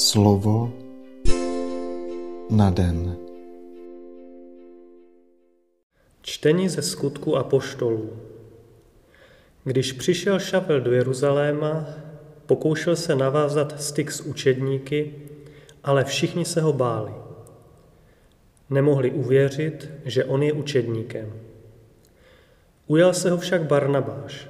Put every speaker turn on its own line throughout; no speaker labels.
Slovo na den.
Čtení ze skutku a poštolů. Když přišel Šavel do Jeruzaléma, pokoušel se navázat styk s učedníky, ale všichni se ho báli. Nemohli uvěřit, že on je učedníkem. Ujal se ho však Barnabáš.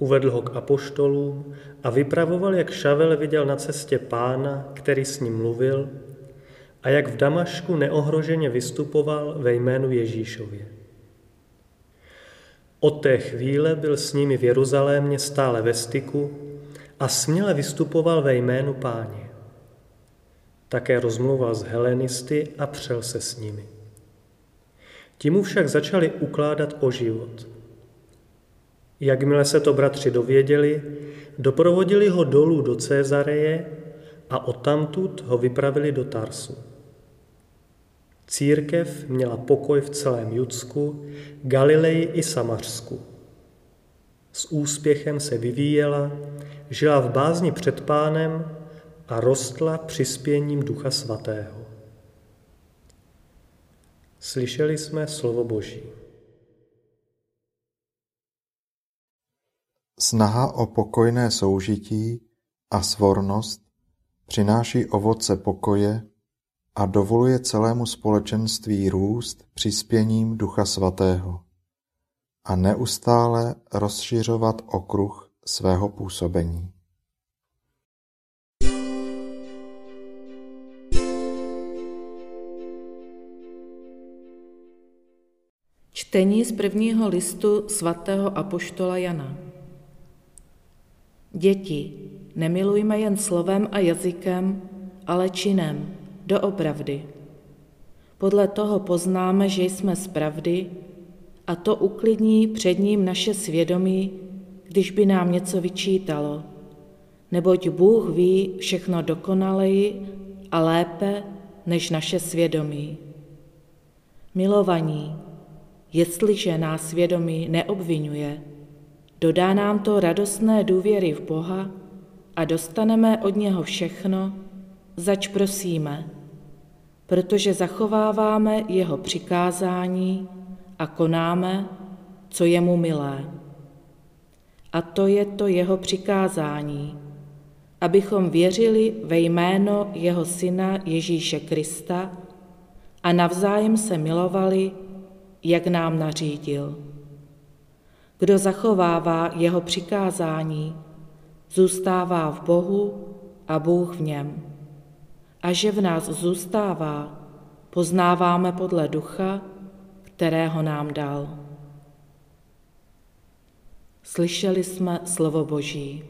Uvedl ho k apoštolům a vypravoval, jak Šavel viděl na cestě pána, který s ním mluvil, a jak v Damašku neohroženě vystupoval ve jménu Ježíšově. Od té chvíle byl s nimi v Jeruzalémě stále ve styku a směle vystupoval ve jménu páně. Také rozmluval s helenisty a přel se s nimi. Ti mu však začali ukládat o život – Jakmile se to bratři dověděli, doprovodili ho dolů do Cézareje a odtamtud ho vypravili do Tarsu. Církev měla pokoj v celém Judsku, Galileji i Samařsku. S úspěchem se vyvíjela, žila v bázni před pánem a rostla přispěním Ducha Svatého. Slyšeli jsme slovo Boží.
Snaha o pokojné soužití a svornost přináší ovoce pokoje a dovoluje celému společenství růst přispěním Ducha Svatého a neustále rozšiřovat okruh svého působení.
Čtení z prvního listu svatého apoštola Jana. Děti, nemilujme jen slovem a jazykem, ale činem, doopravdy. Podle toho poznáme, že jsme z pravdy a to uklidní před ním naše svědomí, když by nám něco vyčítalo. Neboť Bůh ví všechno dokonaleji a lépe než naše svědomí. Milovaní, jestliže nás svědomí neobvinuje, Dodá nám to radostné důvěry v Boha a dostaneme od něho všechno, zač prosíme, protože zachováváme jeho přikázání a konáme, co je mu milé. A to je to jeho přikázání, abychom věřili ve jméno jeho syna Ježíše Krista a navzájem se milovali, jak nám nařídil. Kdo zachovává jeho přikázání, zůstává v Bohu a Bůh v něm. A že v nás zůstává, poznáváme podle ducha, kterého nám dal. Slyšeli jsme slovo Boží.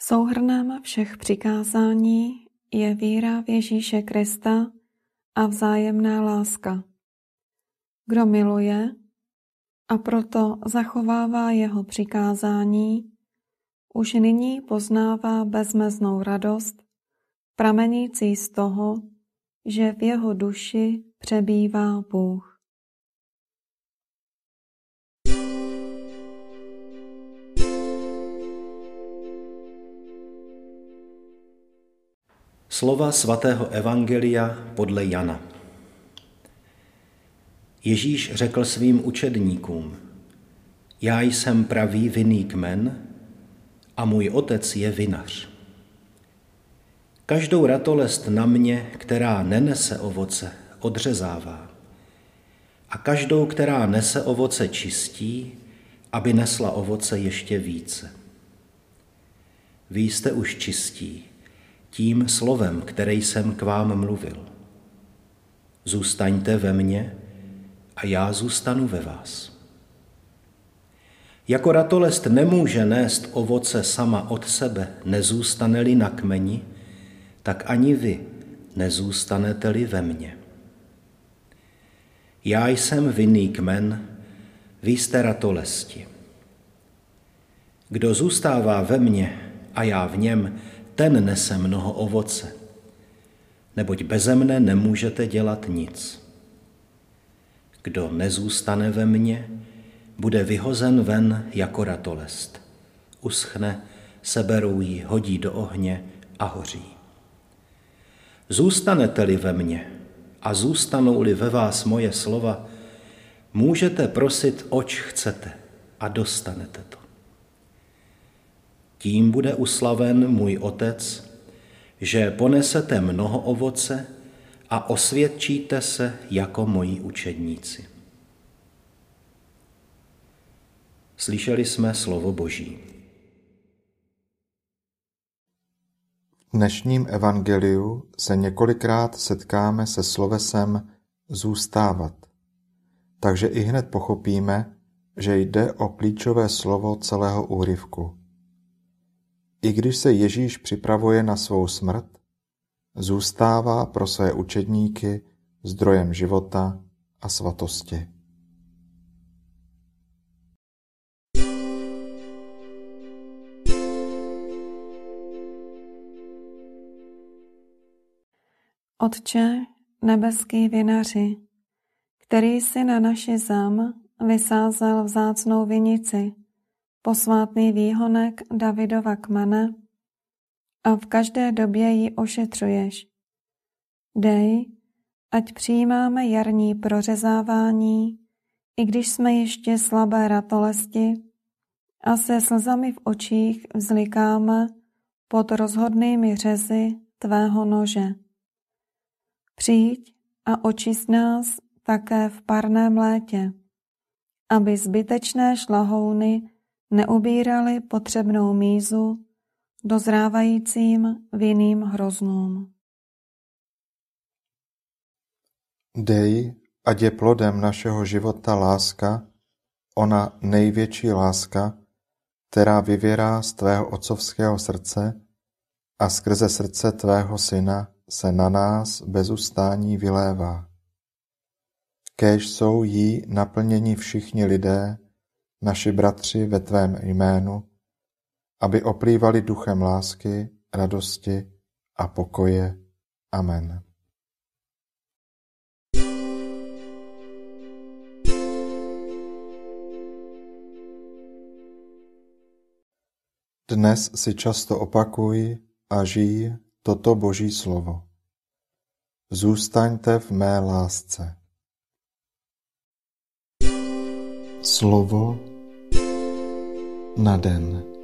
Souhrnem všech přikázání je víra v Ježíše Krista a vzájemná láska. Kdo miluje a proto zachovává jeho přikázání, už nyní poznává bezmeznou radost, pramenící z toho, že v jeho duši přebývá Bůh.
Slova svatého Evangelia podle Jana. Ježíš řekl svým učedníkům, já jsem pravý vinný kmen a můj otec je vinař. Každou ratolest na mě, která nenese ovoce, odřezává. A každou, která nese ovoce, čistí, aby nesla ovoce ještě více. Vy jste už čistí tím slovem, které jsem k vám mluvil. Zůstaňte ve mně a já zůstanu ve vás. Jako ratolest nemůže nést ovoce sama od sebe, nezůstane-li na kmeni, tak ani vy nezůstanete-li ve mně. Já jsem vinný kmen, vy jste ratolesti. Kdo zůstává ve mně a já v něm, ten nese mnoho ovoce, neboť beze mne nemůžete dělat nic. Kdo nezůstane ve mně, bude vyhozen ven jako ratolest. Uschne seberou ji, hodí do ohně a hoří. Zůstanete-li ve mně a zůstanou-li ve vás moje slova, můžete prosit, oč chcete a dostanete to. Tím bude uslaven můj Otec, že ponesete mnoho ovoce a osvědčíte se jako moji učedníci. Slyšeli jsme slovo Boží.
V dnešním evangeliu se několikrát setkáme se slovesem zůstávat, takže i hned pochopíme, že jde o klíčové slovo celého úryvku. I když se Ježíš připravuje na svou smrt, zůstává pro své učedníky zdrojem života a svatosti.
Otče, nebeský vinaři, který jsi na naši zem vysázel vzácnou vinici, posvátný výhonek Davidova kmene a v každé době ji ošetřuješ. Dej, ať přijímáme jarní prořezávání, i když jsme ještě slabé ratolesti a se slzami v očích vzlikáme pod rozhodnými řezy tvého nože. Přijď a očist nás také v parném létě, aby zbytečné šlahouny neubírali potřebnou mízu dozrávajícím vinným hroznům.
Dej, ať je plodem našeho života láska, ona největší láska, která vyvěrá z tvého otcovského srdce a skrze srdce tvého syna se na nás bez ustání vylévá. Kéž jsou jí naplněni všichni lidé, naši bratři ve tvém jménu, aby oplývali duchem lásky, radosti a pokoje. Amen. Dnes si často opakuj a žij toto Boží slovo. Zůstaňte v mé lásce. Slovo na den.